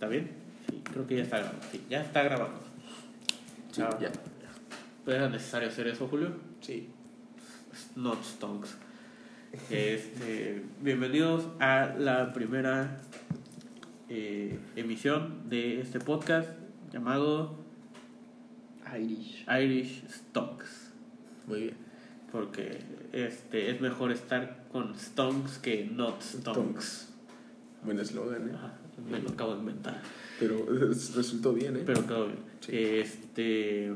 ¿Está bien? Sí, creo que ya está grabando. Sí, ya está grabando. Sí, Ah, ya. ¿Era necesario hacer eso, Julio? Sí. Not stonks. Este, bienvenidos a la primera eh, emisión de este podcast llamado Irish. Irish Stonks. Muy bien. Porque este, es mejor estar con stonks que not stonks. Buen eslogan, ¿eh? Ajá, me lo acabo de inventar. Pero resultó bien, ¿eh? Pero quedó bien. Sí. Este.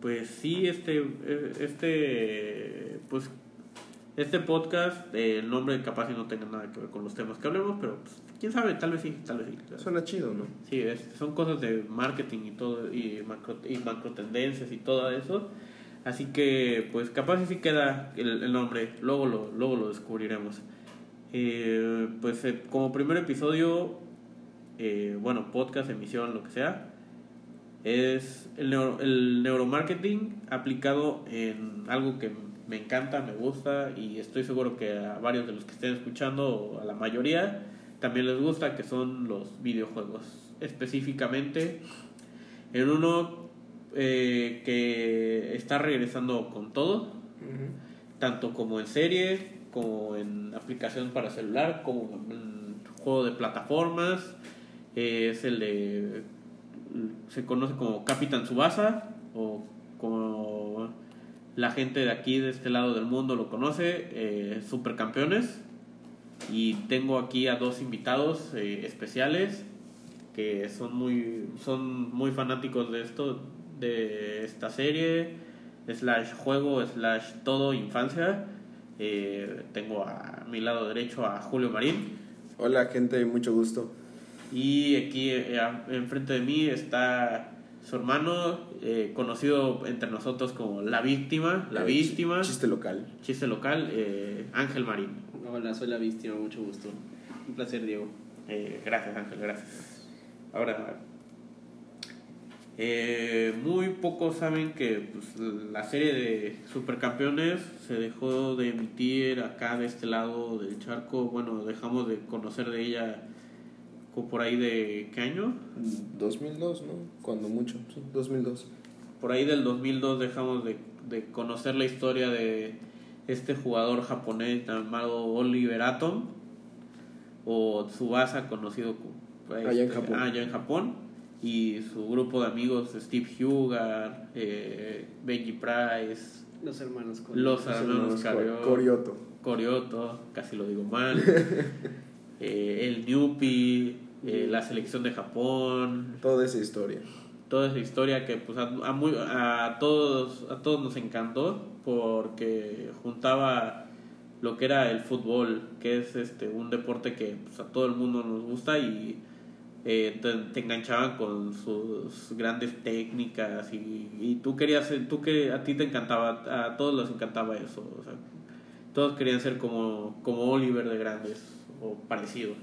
Pues sí, este. Este. Pues. Este podcast, eh, el nombre capaz y no tenga nada que ver con los temas que hablemos, pero pues, quién sabe, tal vez sí, tal vez sí. Suena chido, ¿no? Sí, es- son cosas de marketing y todo, y macro, y macro tendencias y todo eso. Así que, pues capaz y sí queda el, el nombre, luego lo, luego lo descubriremos. Eh, pues eh, como primer episodio, eh, bueno, podcast, emisión, lo que sea, es el, neuro- el neuromarketing aplicado en algo que me encanta, me gusta y estoy seguro que a varios de los que estén escuchando, o a la mayoría, también les gusta, que son los videojuegos. Específicamente en uno eh, que está regresando con todo, tanto como en serie, como en aplicación para celular, como en juego de plataformas. Es el de. Se conoce como Capitán Subasa, o como la gente de aquí, de este lado del mundo, lo conoce, eh, Supercampeones. Y tengo aquí a dos invitados eh, especiales que son muy, son muy fanáticos de esto, de esta serie, slash juego, slash todo infancia. Eh, tengo a mi lado derecho a Julio Marín Hola, gente, mucho gusto. y aquí eh, a- enfrente de mí está su hermano, eh, conocido entre nosotros como La Víctima, La Eh, Víctima, ch- Chiste local. chiste local, eh, Ángel Marín. Hola, soy la víctima, mucho gusto. Un placer, Diego. Eh, gracias, Ángel, gracias. Ahora, eh, muy pocos saben que pues, la serie de Supercampeones se dejó de emitir acá de este lado del charco. Bueno, dejamos de conocer de ella por ahí de ¿qué año? 2002, ¿no? Cuando mucho, sí, 2002. Por ahí del 2002 dejamos de, de conocer la historia de este jugador japonés llamado Oliver Atom o Tsubasa conocido Allá en Japón. allá en Japón y su grupo de amigos Steve Hugar, eh, Benji Price, Los hermanos los Corioto. Corioto, casi lo digo mal, eh, el Newpie, eh, la selección de Japón, Toda esa historia. toda esa historia que pues a, a muy- a todos a todos nos encantó porque juntaba lo que era el fútbol que es este un deporte que pues, a todo el mundo nos gusta y eh, te, enganchaban con sus grandes técnicas y, y tú querías ser- tú que a ti te encantaba a todos les encantaba eso o sea, todos querían ser como como Oliver de grandes o parecido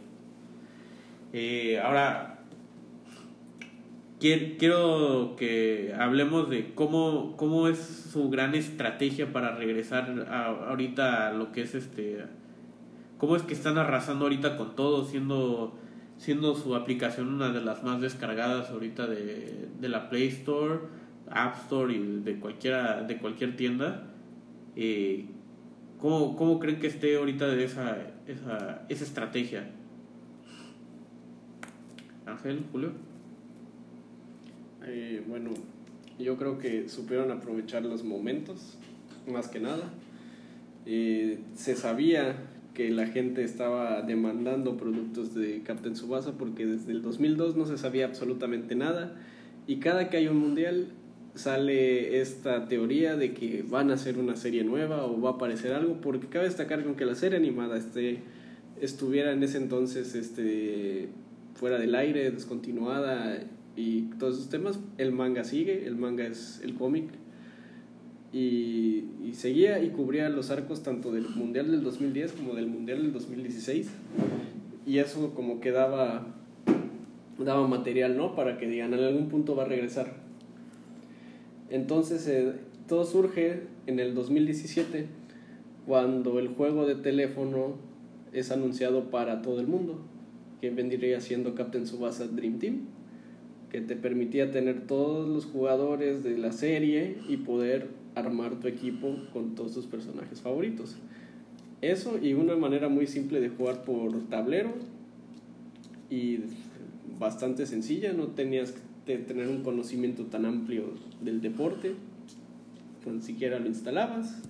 Eh, ahora Quier- Quiero que hablemos de cómo, cómo es su gran estrategia para regresar a, ahorita a lo que es este. Cómo es que están arrasando ahorita con todo, siendo, siendo su aplicación una de las más descargadas ahorita de, de la Play Store, App Store y de cualquiera, de cualquier tienda. Eh, ¿cómo, ¿Cómo creen que esté ahorita de esa, esa, esa estrategia? Ángel, Julio. Eh, bueno, yo creo que supieron aprovechar los momentos, más que nada. Eh, se sabía que la gente estaba demandando productos de Captain Subasa porque desde el 2002 no se sabía absolutamente nada. Y cada que hay un mundial sale esta teoría de que van a hacer una serie nueva o va a aparecer algo porque cabe destacar con que la serie animada este, estuviera en ese entonces este, fuera del aire, descontinuada y todos esos temas, el manga sigue, el manga es el cómic y, seguía y cubría los arcos tanto del Mundial del 2010 como del Mundial del 2016 y eso como que daba, daba material, ¿no? Para que digan, en algún punto va a regresar. Entonces eh, todo surge en el 2017 cuando el juego de teléfono es anunciado para todo el mundo. que vendría siendo Captain Subasa Dream Team, que te permitía tener todos los jugadores de la serie y poder armar tu equipo con todos tus personajes favoritos. Eso y una manera muy simple de jugar por tablero y bastante sencilla, no tenías que tener un conocimiento tan amplio del deporte, ni siquiera lo instalabas.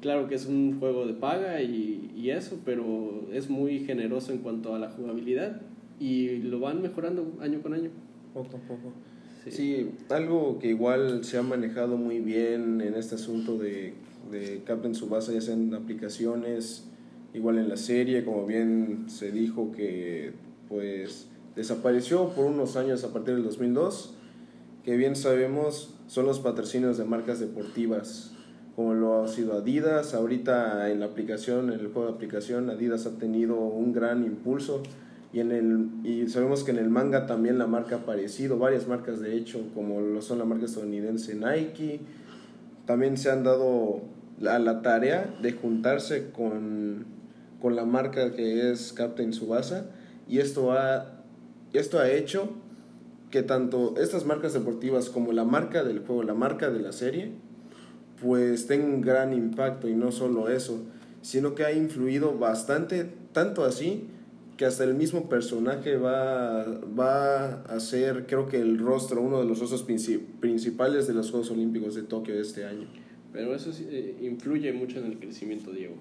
Claro que es un juego de paga y, eso, pero es muy generoso en cuanto a la jugabilidad y lo van mejorando año con año. Poco a poco. Sí. Sí, algo que igual se ha manejado muy bien en este asunto de, de Captain Subasa, ya sea en aplicaciones, igual en la serie, como bien se dijo que pues desapareció por unos años a partir del 2002, que bien sabemos son los patrocinios de marcas deportivas, como lo ha sido Adidas, ahorita en la aplicación, en el juego de aplicación, Adidas ha tenido un gran impulso y, en el, y sabemos que en el manga también la marca ha aparecido, varias marcas de hecho, como lo son la marca estadounidense Nike, también se han dado la, la tarea de juntarse con, con la marca que es Captain Subasa y esto ha, esto ha hecho que tanto estas marcas deportivas como la marca del juego, la marca de la serie, pues tengan un gran impacto. Y no solo eso, sino que ha influido bastante, tanto así que hasta el mismo personaje va, va a ser, creo que el rostro, uno de los rostros princi- principales de los Juegos Olímpicos de Tokio de este año. Pero eso sí, eh, influye mucho en el crecimiento, Diego.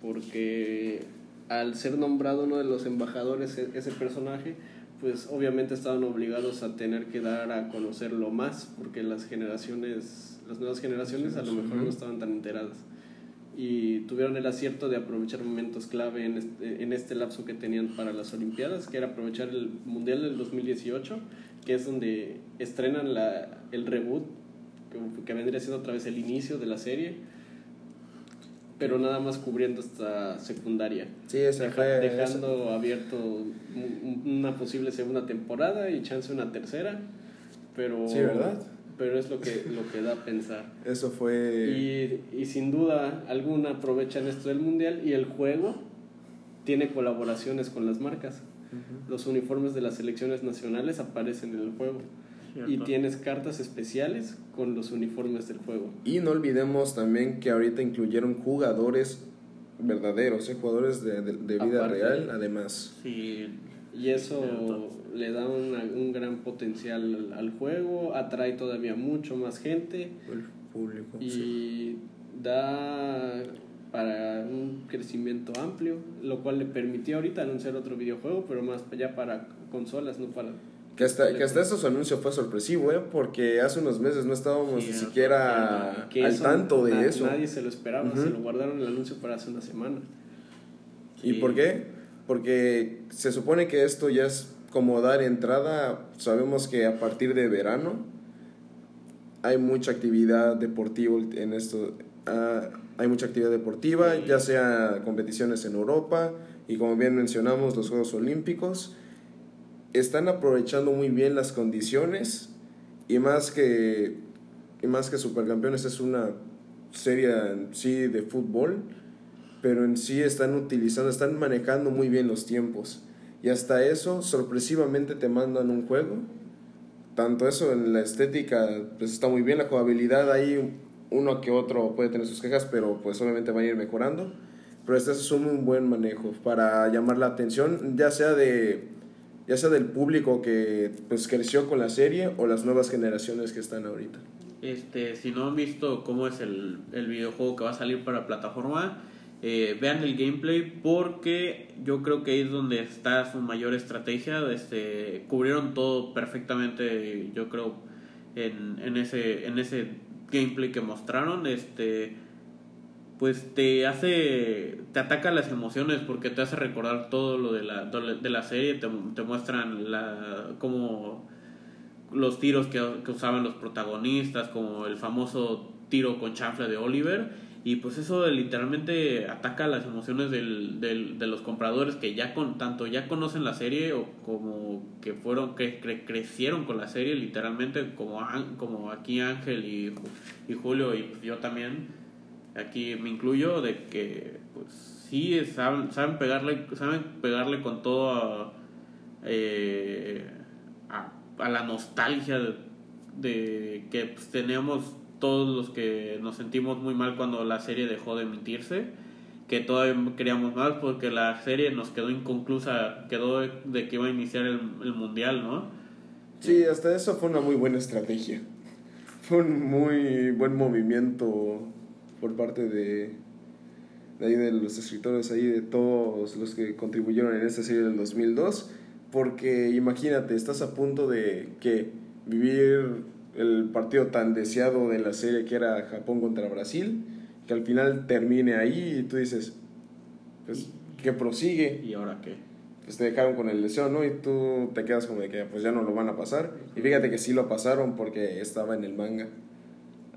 Porque al ser nombrado uno de los embajadores e- ese personaje, pues obviamente estaban obligados a tener que dar a conocerlo más, porque las generaciones, las nuevas generaciones a lo mejor no estaban tan enteradas. Y tuvieron el acierto de aprovechar momentos clave en este, en este lapso que tenían para las Olimpiadas, que era aprovechar el Mundial del 2018, que es donde estrenan la, el reboot que, que vendría siendo otra vez el inicio de la serie, pero nada más cubriendo esta secundaria. Sí, esa Deja- fue- dejando abierto un- una posible segunda temporada y chance una tercera, pero, Sí, ¿verdad? Pero es lo que, lo que da a pensar. Eso fue... Y, y sin duda alguna aprovechan esto del mundial y el juego tiene colaboraciones con las marcas. Los uniformes de las selecciones nacionales aparecen en el juego. Cierto. Y tienes cartas especiales con los uniformes del juego. Y no olvidemos también que ahorita incluyeron jugadores verdaderos, ¿eh? jugadores de, de- de vida Aparte. real, además. Sí, Y eso le da una- un gran potencial al, al juego, atrae todavía mucho más gente El público. y sí. da para un crecimiento amplio, lo cual le permitió ahorita anunciar otro videojuego, pero más ya para consolas, no para... Que hasta, que hasta eso su anuncio fue sorpresivo, ¿eh? porque hace unos meses no estábamos ni siquiera que al eso tanto de na- eso. Nadie se lo esperaba, se lo guardaron el anuncio para hace una semana. ¿Y por qué? Porque se supone que esto ya es como dar entrada, sabemos que a partir de verano hay mucha actividad deportiva en esto, ah, hay mucha actividad deportiva, ya sea competiciones en Europa y como bien mencionamos los Juegos Olímpicos, están aprovechando muy bien las condiciones y más que, y más que Supercampeones es una serie en sí de fútbol, pero en sí están utilizando, están manejando muy bien los tiempos. Y hasta eso, sorpresivamente te mandan un juego. Tanto eso en la estética, pues está muy bien. La jugabilidad, ahí uno que otro puede tener sus quejas, pero pues obviamente van a ir mejorando. Pero este es un buen manejo para llamar la atención, ya sea de ya sea del público que pues creció con la serie o las nuevas generaciones que están ahorita. Este, si no han visto cómo es el, el videojuego que va a salir para plataforma, eh, vean el gameplay porque yo creo que ahí es donde está su mayor estrategia. Este, cubrieron todo perfectamente, yo creo, en, en, ese, en ese gameplay que mostraron. Este, pues te hace, te ataca las emociones porque te hace recordar todo lo de la, de la serie, te, muestran la, cómo los tiros que, que, usaban los protagonistas, como el famoso tiro con chanfle de Oliver. Y pues eso literalmente ataca las emociones del, de los compradores que ya con tanto ya conocen la serie o como que fueron que cre, crecieron con la serie literalmente como aquí Ángel y, Julio y pues yo también aquí me incluyo de que pues sí saben, saben pegarle saben pegarle con todo a, eh, a, la nostalgia de, que pues, teníamos todos los que nos sentimos muy mal cuando la serie dejó de emitirse que todavía queríamos más porque la serie nos quedó inconclusa quedó de, que iba a iniciar el, el mundial no Sí, hasta eso fue una muy buena estrategia. Fue un muy buen movimiento por parte de, de ahí de los escritores ahí de todos los que contribuyeron en esta serie del 2002 porque imagínate estás a punto de que vivir el partido tan deseado de la serie que era Japón contra Brasil que al final termine ahí y tú dices pues que prosigue y ahora qué pues te dejaron con el deseo, ¿no? Y tú te quedas como de que pues ya no lo van a pasar. Y fíjate que sí lo pasaron porque estaba en el manga.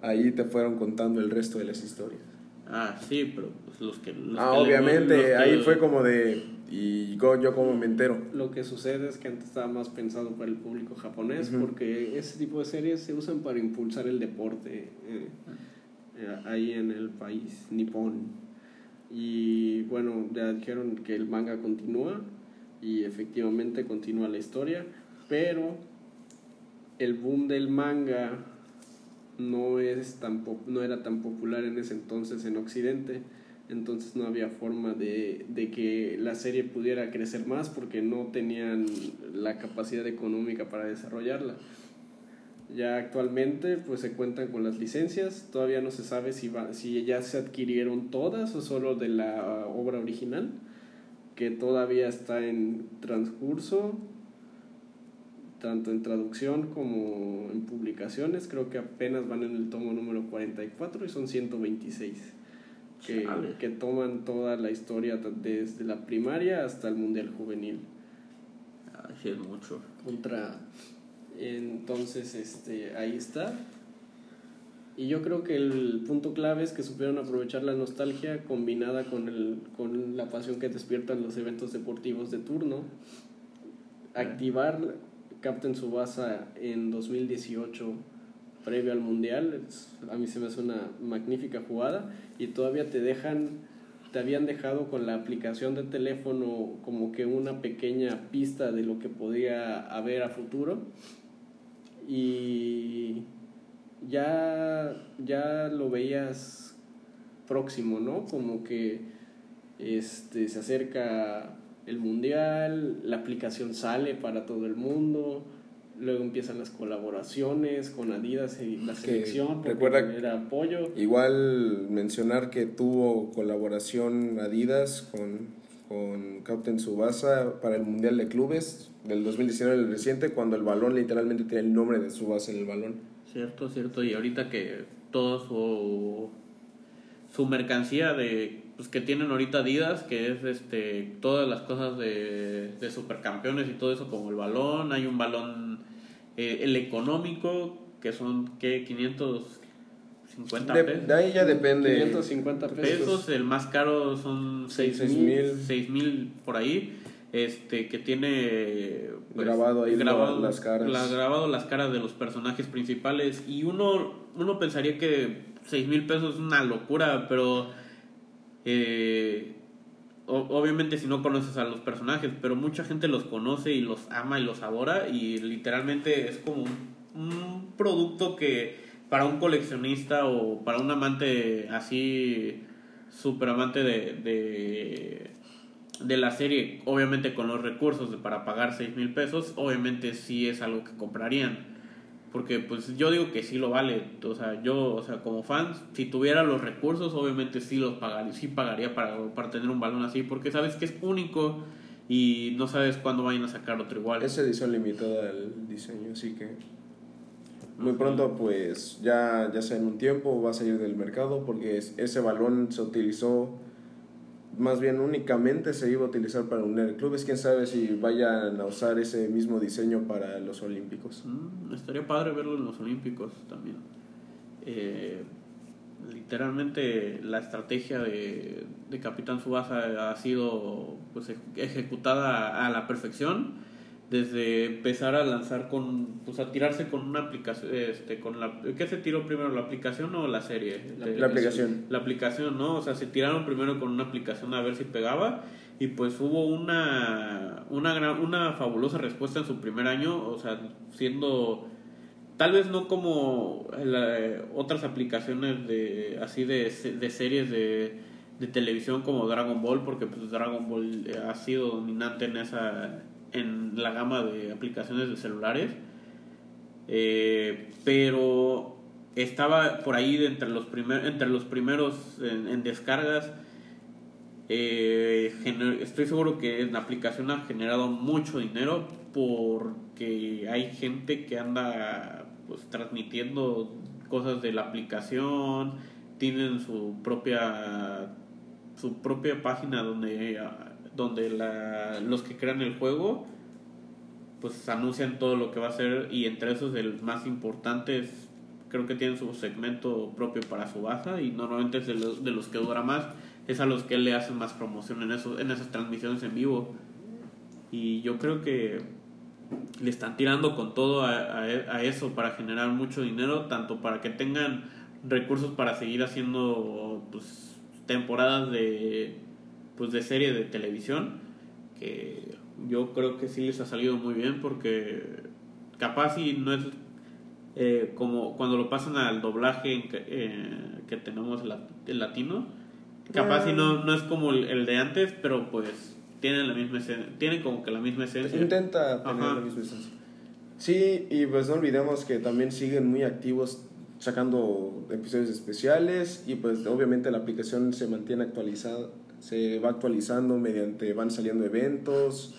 Ahí te fueron contando el resto de las historias. Ah, sí, pero pues los que... Los ah, que obviamente, los que- ahí fue como de... ¿Y co- yo como me entero? Lo que sucede es que antes estaba más pensado para el público japonés Ujú. porque ese tipo de series se usan para impulsar el deporte eh, eh, ahí en el país nipón. Y bueno, ya dijeron que el manga continúa y efectivamente continúa la historia, pero el boom del manga no, es tan no era tan popular en ese entonces en Occidente, entonces no había forma de, de que la serie pudiera crecer más porque no tenían la capacidad económica para desarrollarla. Ya actualmente pues se cuentan con las licencias, todavía no se sabe si, va, si ya se adquirieron todas o solo de la obra original, que todavía está en transcurso, tanto en traducción como en publicaciones, creo que apenas van en el tomo número 44 y son 126, que, que toman toda la historia desde la primaria hasta el Mundial Juvenil. Ah, sí es mucho. contra entonces este ahí está. Y yo creo que el punto clave es que supieron aprovechar la nostalgia combinada con el con la pasión que despiertan los eventos deportivos de turno. Activar Captain Subasa en 2018 previo al mundial a mí se me hace una magnífica jugada y todavía te dejan te habían dejado con la aplicación de teléfono como que una pequeña pista de lo que podía haber a futuro y ya ya lo veías próximo, ¿no? Como que este se acerca el mundial, la aplicación sale para todo el mundo, luego empiezan las colaboraciones con Adidas y la Que selección, porque recuerda- era apoyo. Igual mencionar que tuvo colaboración Adidas con, con Captain Subasa para el Mundial de Clubes del 2019, el reciente, cuando el balón literalmente tiene el nombre de Subasa en el balón. Cierto, cierto. Y ahorita que todo su, su mercancía de pues que tienen ahorita Adidas, que es este todas las cosas de, de supercampeones y todo eso, como el balón, hay un balón, eh, el económico, que son que 550 De, pesos. de ahí ya depende. 550 pesos. pesos, el más caro son Seis 6 mil. mil, seis mil por ahí, este que tiene pues, Grabado ahí grabado, las caras. la- grabado las caras de los personajes principales y uno uno pensaría que 6 mil pesos es una locura, pero eh, obviamente si no conoces a los personajes, pero mucha gente los conoce y los ama y los adora y literalmente es como un, producto que para un coleccionista o para un amante así super amante de, de, de la serie, obviamente con los recursos para pagar 6 mil pesos, obviamente sí es algo que comprarían. Porque pues yo digo que sí lo vale, o sea, yo, o sea, como fan, si tuviera los recursos, obviamente sí los pagaría, sí pagaría para, para tener un balón así, porque sabes que es único y no sabes cuándo vayan a sacar otro igual. Es edición limitada el diseño, así que muy pronto pues ya, ya sea en un tiempo va a salir del mercado porque es- ese balón se utilizó más bien únicamente se iba a utilizar para unir clubes, quién sabe si vayan a usar ese mismo diseño para los olímpicos. Mm, estaría padre verlo en los Olímpicos también. Eh, literalmente la estrategia de, de Capitán Subasa ha sido pues, ej- ejecutada a la perfección, desde empezar a lanzar con, pues a tirarse con una aplicación, este, con la, ¿qué se tiró primero, la aplicación o la serie? La, aplicación. la aplicación, ¿no? O sea, se tiraron primero con una aplicación a ver si pegaba y pues hubo una una gran, una fabulosa respuesta en su primer año, o sea, siendo tal vez no como la- otras aplicaciones de así de, de series de, de televisión como Dragon Ball, porque pues Dragon Ball ha sido dominante en esa en la gama de aplicaciones de celulares. Eh, pero estaba por ahí entre los primer, entre los primeros en, descargas eh, estoy seguro que la aplicación ha generado mucho dinero porque hay gente que anda pues transmitiendo cosas de la aplicación tienen su propia su propia página donde donde la, los que crean el juego pues anuncian todo lo que va a ser y entre esos el más importante es creo que tienen su segmento propio para su baja y normalmente es de los, de los que dura más es a los que le hacen más promoción en eso, en esas transmisiones en vivo. Y yo creo que le están tirando con todo a, a, a eso para generar mucho dinero tanto para que tengan recursos para seguir haciendo pues temporadas de pues de serie de televisión que yo creo que sí les ha salido muy bien porque capaz y no es eh, como cuando lo pasan al doblaje en que, eh, que tenemos el, lat- el latino capaz y no, no es como el, el de antes pero pues tienen la misma esen- tienen como que la misma esencia Intenta tener Ajá. la misma esencia. Sí, y pues no olvidemos que también siguen muy activos sacando episodios especiales y pues obviamente la aplicación se mantiene actualizada, se va actualizando mediante van saliendo eventos,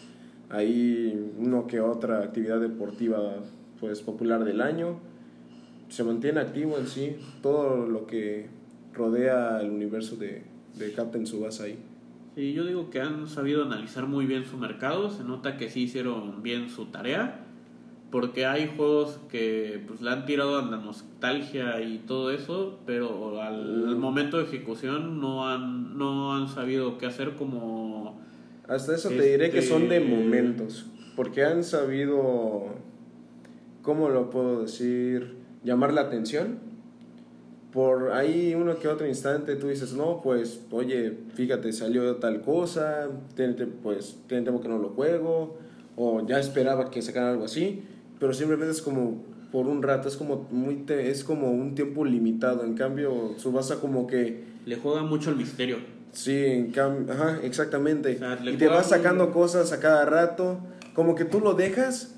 hay uno que otra actividad deportiva pues popular del año. Se mantiene activo en sí todo lo que rodea el universo de, de Captain Tsubasa ahí. Sí, yo digo que han sabido analizar muy bien su mercado, se nota que sí hicieron bien su tarea, porque hay juegos que pues le han tirado a la nostalgia y todo eso, pero al, al momento de ejecución no han no han sabido qué hacer como Hasta eso te diré que son de Este- momentos, porque han sabido, ¿cómo lo puedo decir? Llamar la atención. Por ahí uno que otro instante tú dices, no, pues, oye, fíjate, salió tal cosa, pues, tiene tiempo que no lo juego, o ya esperaba que sacaran algo así, pero simplemente es como por un rato, es como, muy te- es como un tiempo limitado, en cambio, Subasa como que le juega mucho el misterio. Sí, en cambio, ajá, exactamente. O sea, le y te muy- sacando cosas a cada rato, como que tú lo dejas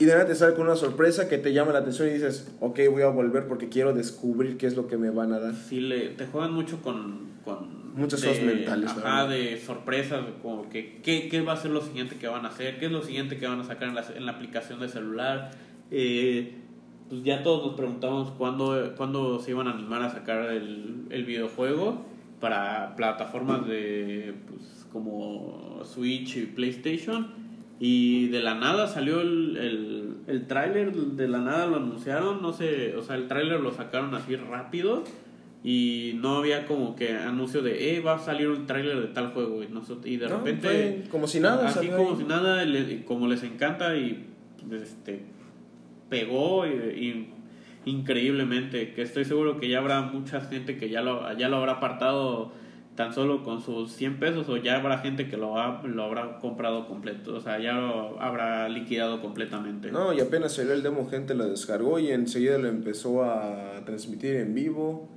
y de nada te sale con una sorpresa que te llama la atención y dices, ok, voy a volver porque quiero descubrir qué es lo que me van a dar. Sí, le, te juegan mucho con... con Muchas de- cosas mentales, Ajá, de sorpresas, como que ¿qué, qué va a ser lo siguiente que van a hacer, qué es lo siguiente que van a sacar en la, en la aplicación de celular. Eh, pues ya todos nos preguntamos cuándo, cuándo se iban a animar a sacar el, el videojuego para plataformas de pues, como Switch y PlayStation. Y de la nada salió el, el, el tráiler, de la nada lo anunciaron, no sé, o sea, el tráiler lo sacaron así rápido y no había como que anuncio de, eh, va a salir un tráiler de tal juego y, nosotros, y de No, repente... como si nada, Así como ahí. si nada, le- como les encanta y este pegó y, y increíblemente, que estoy seguro que ya habrá mucha gente que ya lo, ya lo habrá apartado tan solo con sus 100 pesos o ya habrá gente que lo, ha- lo habrá comprado completo, o sea, ya lo habrá liquidado completamente. No, y apenas salió el demo, gente lo descargó y enseguida lo empezó a transmitir en vivo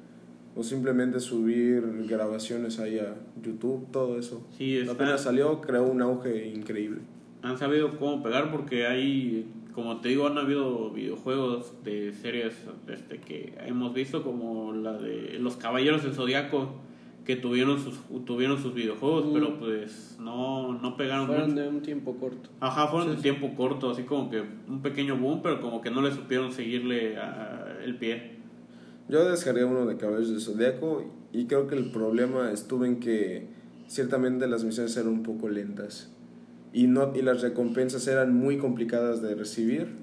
o simplemente subir grabaciones ahí a YouTube, todo eso. Sí, está- Apenas salió, creó un auge increíble. han sabido cómo pegar porque hay, como te digo, han habido videojuegos de series este, que hemos visto como la de Los Caballeros del Zodiaco que tuvieron sus tuvieron sus videojuegos, Mm. pero pues no no pegaron Fueron mucho. de un tiempo corto. Ajá, fueron Sí, de sí. tiempo corto, así como que un pequeño boom, pero como que no le supieron seguirle a- el pie. Yo descargué uno de Caballeros del Zodiaco y creo que el problema estuvo en que ciertamente las misiones eran un poco lentas y, no, y las recompensas eran muy complicadas de recibir.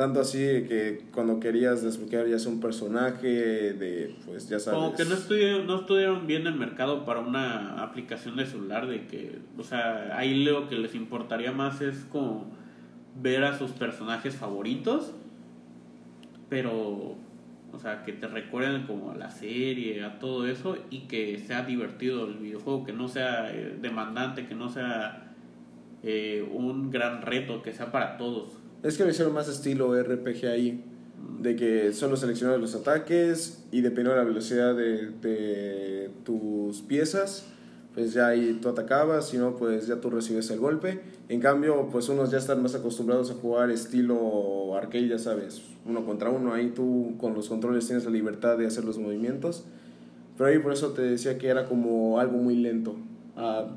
Tanto así que cuando querías desbloquear ya sea un personaje de, pues ya sabes... Como que no estuvieron, no estuvieron bien el mercado para una aplicación de celular de que, o sea, ahí lo que les importaría más es como ver a sus personajes favoritos, pero, o sea, que te recuerden como a la serie, a todo eso, y que sea divertido el videojuego, que no sea eh, demandante, que no sea eh, un gran reto, que sea para todos. Es que lo hicieron más estilo RPG ahí, de que solo seleccionas los ataques y dependiendo de la velocidad de, de tus piezas, pues ya ahí tú atacabas, si no, pues ya tú recibes el golpe. En cambio, pues unos ya están más acostumbrados a jugar estilo arcade, ya sabes, uno contra uno, ahí tú con los controles tienes la libertad de hacer los movimientos. Pero ahí por eso te decía que era como algo muy lento. Ah,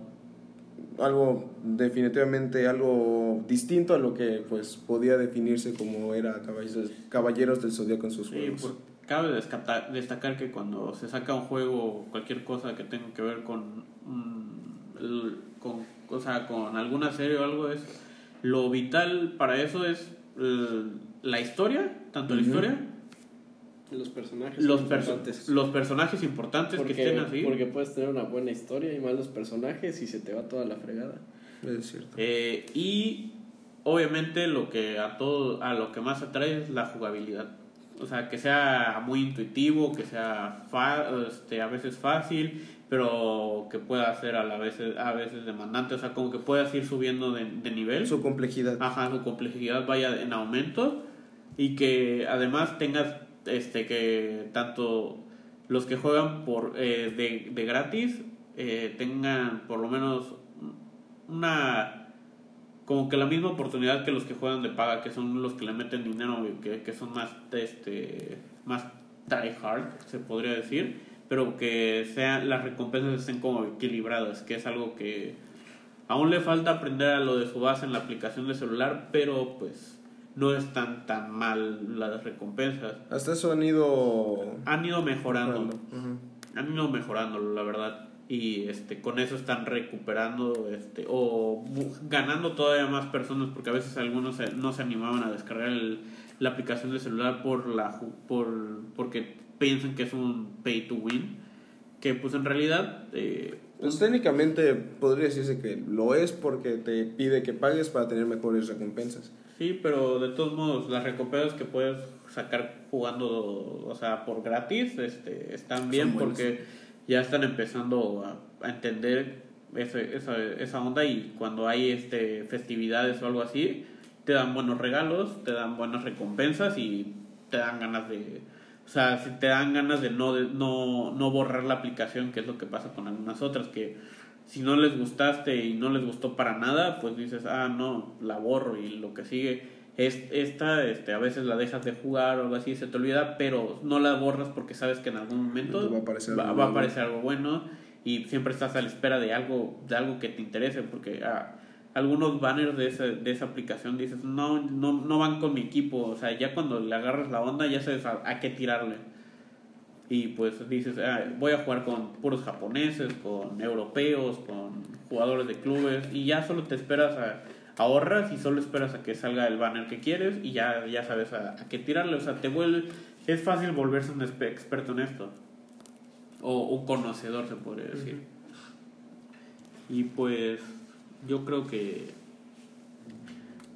algo definitivamente algo distinto a lo que pues podía definirse como era Caballeros, Caballeros del Zodíaco en sus Sí, juegos. por- cabe destacar que cuando se saca un juego, cualquier cosa que tenga que ver con, mm, con, o sea, con alguna serie o algo, es lo vital para eso es el- la historia, tanto la historia, Los personajes los, perso- importantes. los personajes importantes porque, que estén así. porque puedes tener una buena historia y malos personajes y se te va toda la fregada. Es cierto. Eh, y obviamente lo que a todo a lo que más atrae es la jugabilidad o sea que sea muy intuitivo que sea fa- este, a veces fácil pero que pueda ser a la vez a veces demandante o sea como que puedas ir subiendo de, de nivel Su complejidad. ajá su complejidad vaya en aumento y que además tengas este que tanto los que juegan por eh, de, de gratis eh, tengan por lo menos una como que la misma oportunidad que los que juegan de paga que son los que le meten dinero que, que son más este más try hard se podría decir pero que sean las recompensas estén como equilibradas que es algo que aún le falta aprender a lo de su base en la aplicación de celular pero pues no están tan mal las recompensas. Hasta eso han ido han ido mejorando. han ido mejorando la verdad. Y este con eso están recuperando este o ganando todavía más personas porque a veces algunos se- no se animaban a descargar el- la aplicación de celular por la por porque piensan que es un pay to win que pues en realidad eh, Pues técnicamente podría decirse que lo es porque te pide que pagues para tener mejores recompensas. Sí pero de todos modos las recompensas que puedes sacar jugando o sea por gratis este están bien porque ya están empezando a, a entender ese- esa, esa onda y cuando hay este festividades o algo así te dan buenos regalos te dan buenas recompensas y te dan ganas de o sea si te dan ganas de no de no no borrar la aplicación que es lo que pasa con algunas otras que si no les gustaste y no les gustó para nada pues dices ah no la borro y lo que sigue es, esta este, a veces la dejas de jugar o algo así se te olvida pero no la borras porque sabes que en algún momento Va a aparecer va, algo va a nuevo. aparecer algo bueno y siempre estás a la espera de algo de algo que te interese porque ah, algunos banners de esa, de esa aplicación dices no, no no van con mi equipo o sea ya cuando le agarras la onda ya sabes a, a qué tirarle y pues dices ah, voy a jugar con puros japoneses con europeos con jugadores de clubes y ya solo te esperas a ahorras y solo esperas a que salga el banner que quieres y ya, ya sabes a, a qué tirarle. O sea, te vuelve, es fácil volverse un experto en esto. O un conocedor, se podría decir. Y pues yo creo que...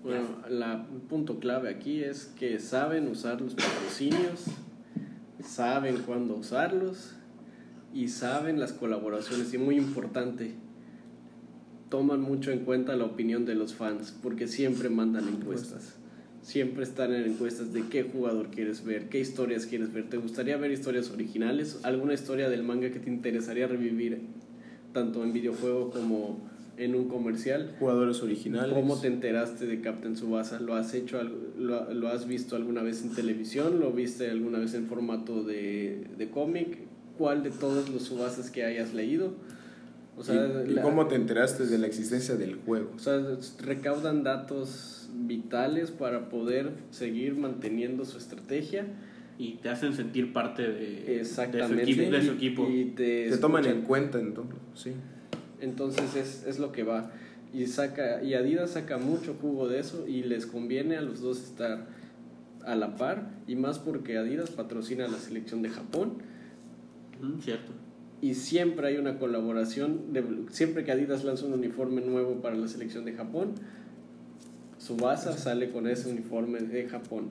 Bueno, la, el punto clave aquí es que saben usar los patrocinios, saben cuándo usarlos y saben las colaboraciones. Y muy importante, toman mucho en cuenta la opinión de los fans porque siempre mandan encuestas. Siempre están en encuestas de qué jugador quieres ver, qué historias quieres ver. ¿Te gustaría ver historias originales? ¿Alguna historia del manga que te interesaría revivir tanto en videojuego como en un comercial? Jugadores originales. ¿Cómo te enteraste de Captain Subasa? ¿Lo has hecho, al- lo, lo has visto alguna vez en televisión? ¿Lo viste alguna vez en formato de, de cómic? ¿Cuál de todos los Subasas que hayas leído? O sea, ¿Y, y la- cómo te enteraste de la existencia del juego? o sea, recaudan datos vitales para poder seguir manteniendo su estrategia. Y te hacen sentir parte de, de su Exactamente. equipo. De su y- equipo. y te, Te toman en cuenta entonces, sí. Entonces es, es lo que va. Y, saca, y Adidas saca mucho jugo de eso y les conviene a los dos estar a la par. Y más porque Adidas patrocina a la selección de Japón. Mm, cierto. Y siempre hay una colaboración. de- siempre que Adidas lanza un uniforme nuevo para la selección de Japón, Subasa sale con ese uniforme de Japón.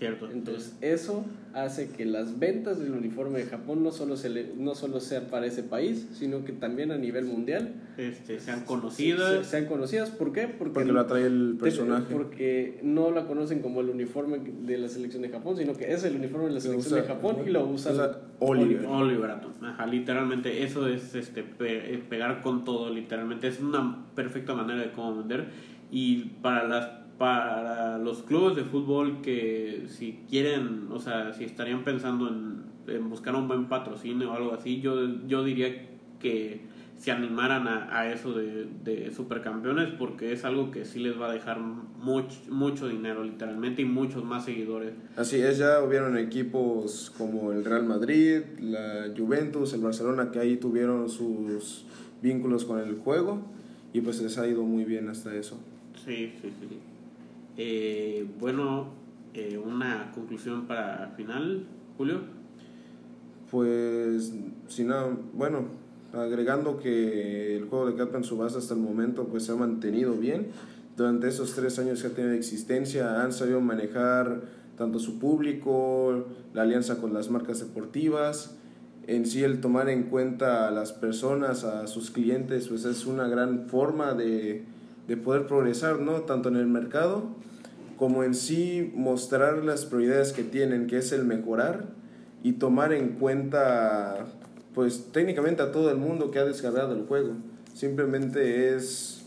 Cierto. Entonces, eso hace que las ventas del uniforme de Japón no solo, se le, no solo sea para ese país, sino que también a nivel mundial este, sean conocidas. Se, sean conocidas. ¿Por qué? Porque, porque lo atrae el personaje. Porque no la conocen como el uniforme de la selección de Japón, sino que es el uniforme de la selección de Japón y lo usa Oliver. Oliver Ajá, literalmente eso es este pegar con todo, literalmente. Es una perfecta manera de cómo vender. Y para las para los clubes de fútbol que si quieren, o sea, si estarían pensando en, buscar un buen patrocinio o algo así, yo, yo diría que se animaran a, eso de, de, supercampeones porque es algo que sí les va a dejar mucho, mucho dinero literalmente y muchos más seguidores. Así es, ya hubieron equipos como el Real Madrid, la Juventus, el Barcelona que ahí tuvieron sus vínculos con el juego y pues les ha ido muy bien hasta eso. Sí, sí, sí. Eh, bueno, eh, una conclusión para final, Julio. Pues, si nada, bueno, agregando que el juego de Captain Subasa hasta el momento pues se ha mantenido bien. Durante esos tres años que ha tenido existencia han sabido manejar tanto su público, la alianza con las marcas deportivas, en sí el tomar en cuenta a las personas, a sus clientes, pues es una gran forma de, de poder progresar, ¿no? Tanto en el mercado como en sí mostrar las prioridades que tienen, que es el mejorar y tomar en cuenta, pues técnicamente a todo el mundo que ha descargado el juego. Simplemente es,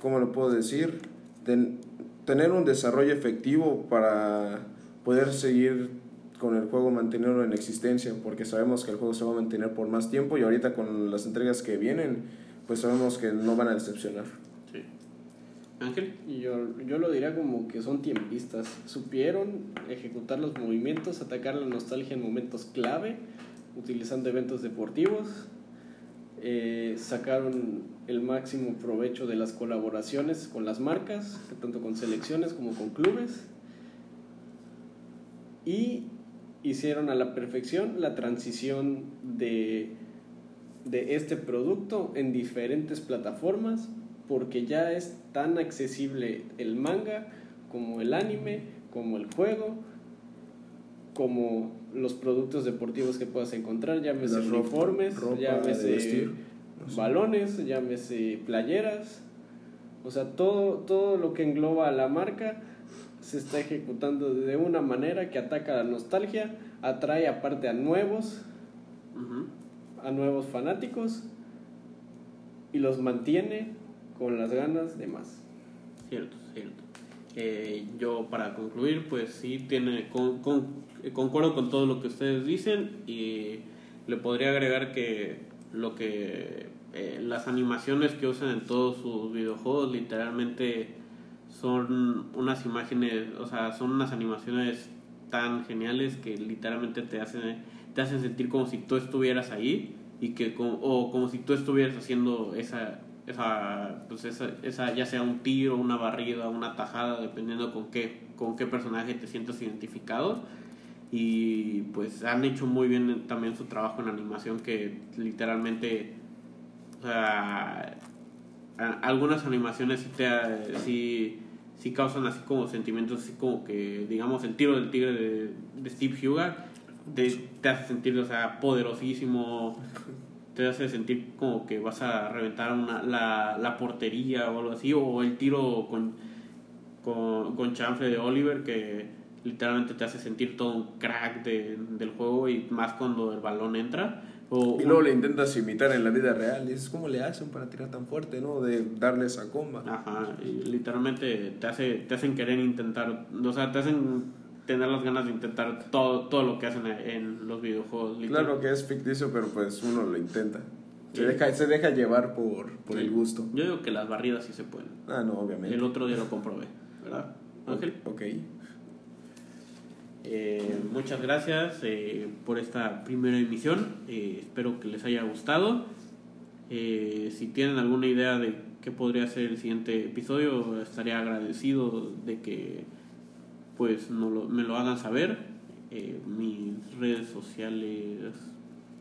¿cómo lo puedo decir? tener un desarrollo efectivo para poder seguir con el juego, mantenerlo en existencia, porque sabemos que el juego se va a mantener por más tiempo y ahorita con las entregas que vienen, pues sabemos que no van a decepcionar. Ángel. Yo, yo lo diría como que son tiempistas. Supieron ejecutar los movimientos, atacar la nostalgia en momentos clave, utilizando eventos deportivos. Eh, sacaron el máximo provecho de las colaboraciones con las marcas, tanto con selecciones como con clubes. Y hicieron a la perfección la transición de, de este producto en diferentes plataformas porque ya es tan accesible el manga como el anime, como el juego, como los productos deportivos que puedas encontrar, llámese uniformes, llámese balones, llámese playeras, o sea, todo, todo lo que engloba a la marca se está ejecutando de una manera que ataca la nostalgia, atrae aparte a nuevos, a nuevos fanáticos y los mantiene con las ganas de más. Cierto, cierto. Eh, yo para concluir, pues sí, tiene, con, concuerdo con todo lo que ustedes dicen y le podría agregar que lo que eh, las animaciones que usan en todos sus videojuegos literalmente son unas imágenes, o sea, son unas animaciones tan geniales que literalmente te hacen, te hacen sentir como si tú estuvieras ahí y que o como si tú estuvieras haciendo esa esa, pues esa, esa, ya sea un tiro, una barrida, una tajada, dependiendo con qué, con qué personaje te sientas identificado. Y pues han hecho muy bien también su trabajo en animación que literalmente, o sea, algunas animaciones sí, te, sí, sí causan así como sentimientos, así como que, digamos, el tiro del tigre de, de Steve Huga te, te hace sentir, o sea, poderosísimo, te hace sentir como que vas a reventar una, la, la portería o algo así, o el tiro con, con, con chanfle de Oliver que literalmente te hace sentir todo un crack de, del juego y más cuando el balón entra. O y luego le intentas imitar en la vida real y dices, ¿cómo le hacen para tirar tan fuerte, no? De darle esa comba. Ajá, y literalmente te, hace, te hacen querer intentar, o sea, te hacen tener las ganas de intentar todo, todo lo que hacen en los videojuegos. Claro que es ficticio, pero pues uno lo intenta. Se, deja, se deja llevar por, por el gusto. Yo digo que las barridas sí se pueden. Ah, no, obviamente. El otro día lo comprobé, ¿verdad, Ángel? Ok. Eh, muchas gracias eh, por esta primera emisión. Eh, espero que les haya gustado. si tienen alguna idea de qué podría ser el siguiente episodio, estaría agradecido de que pues no lo, me lo hagan saber. Eh, mis redes sociales,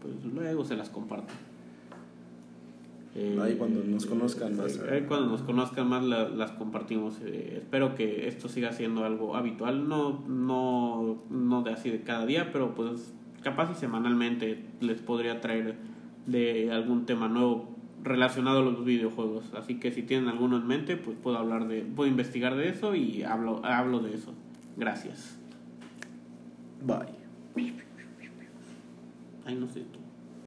pues luego se las comparto. Eh, Ahí cuando nos conozcan más. eh, ahí cuando nos conozcan más la- las compartimos. Eh, espero que esto siga siendo algo habitual, no, no, no de así de cada día, pero pues capaz y semanalmente les podría traer de algún tema nuevo relacionado a los videojuegos. Así que si tienen alguno en mente, pues puedo hablar de, puedo investigar de eso y hablo, hablo de eso. Gracias. Bye. Ay, no sé tú.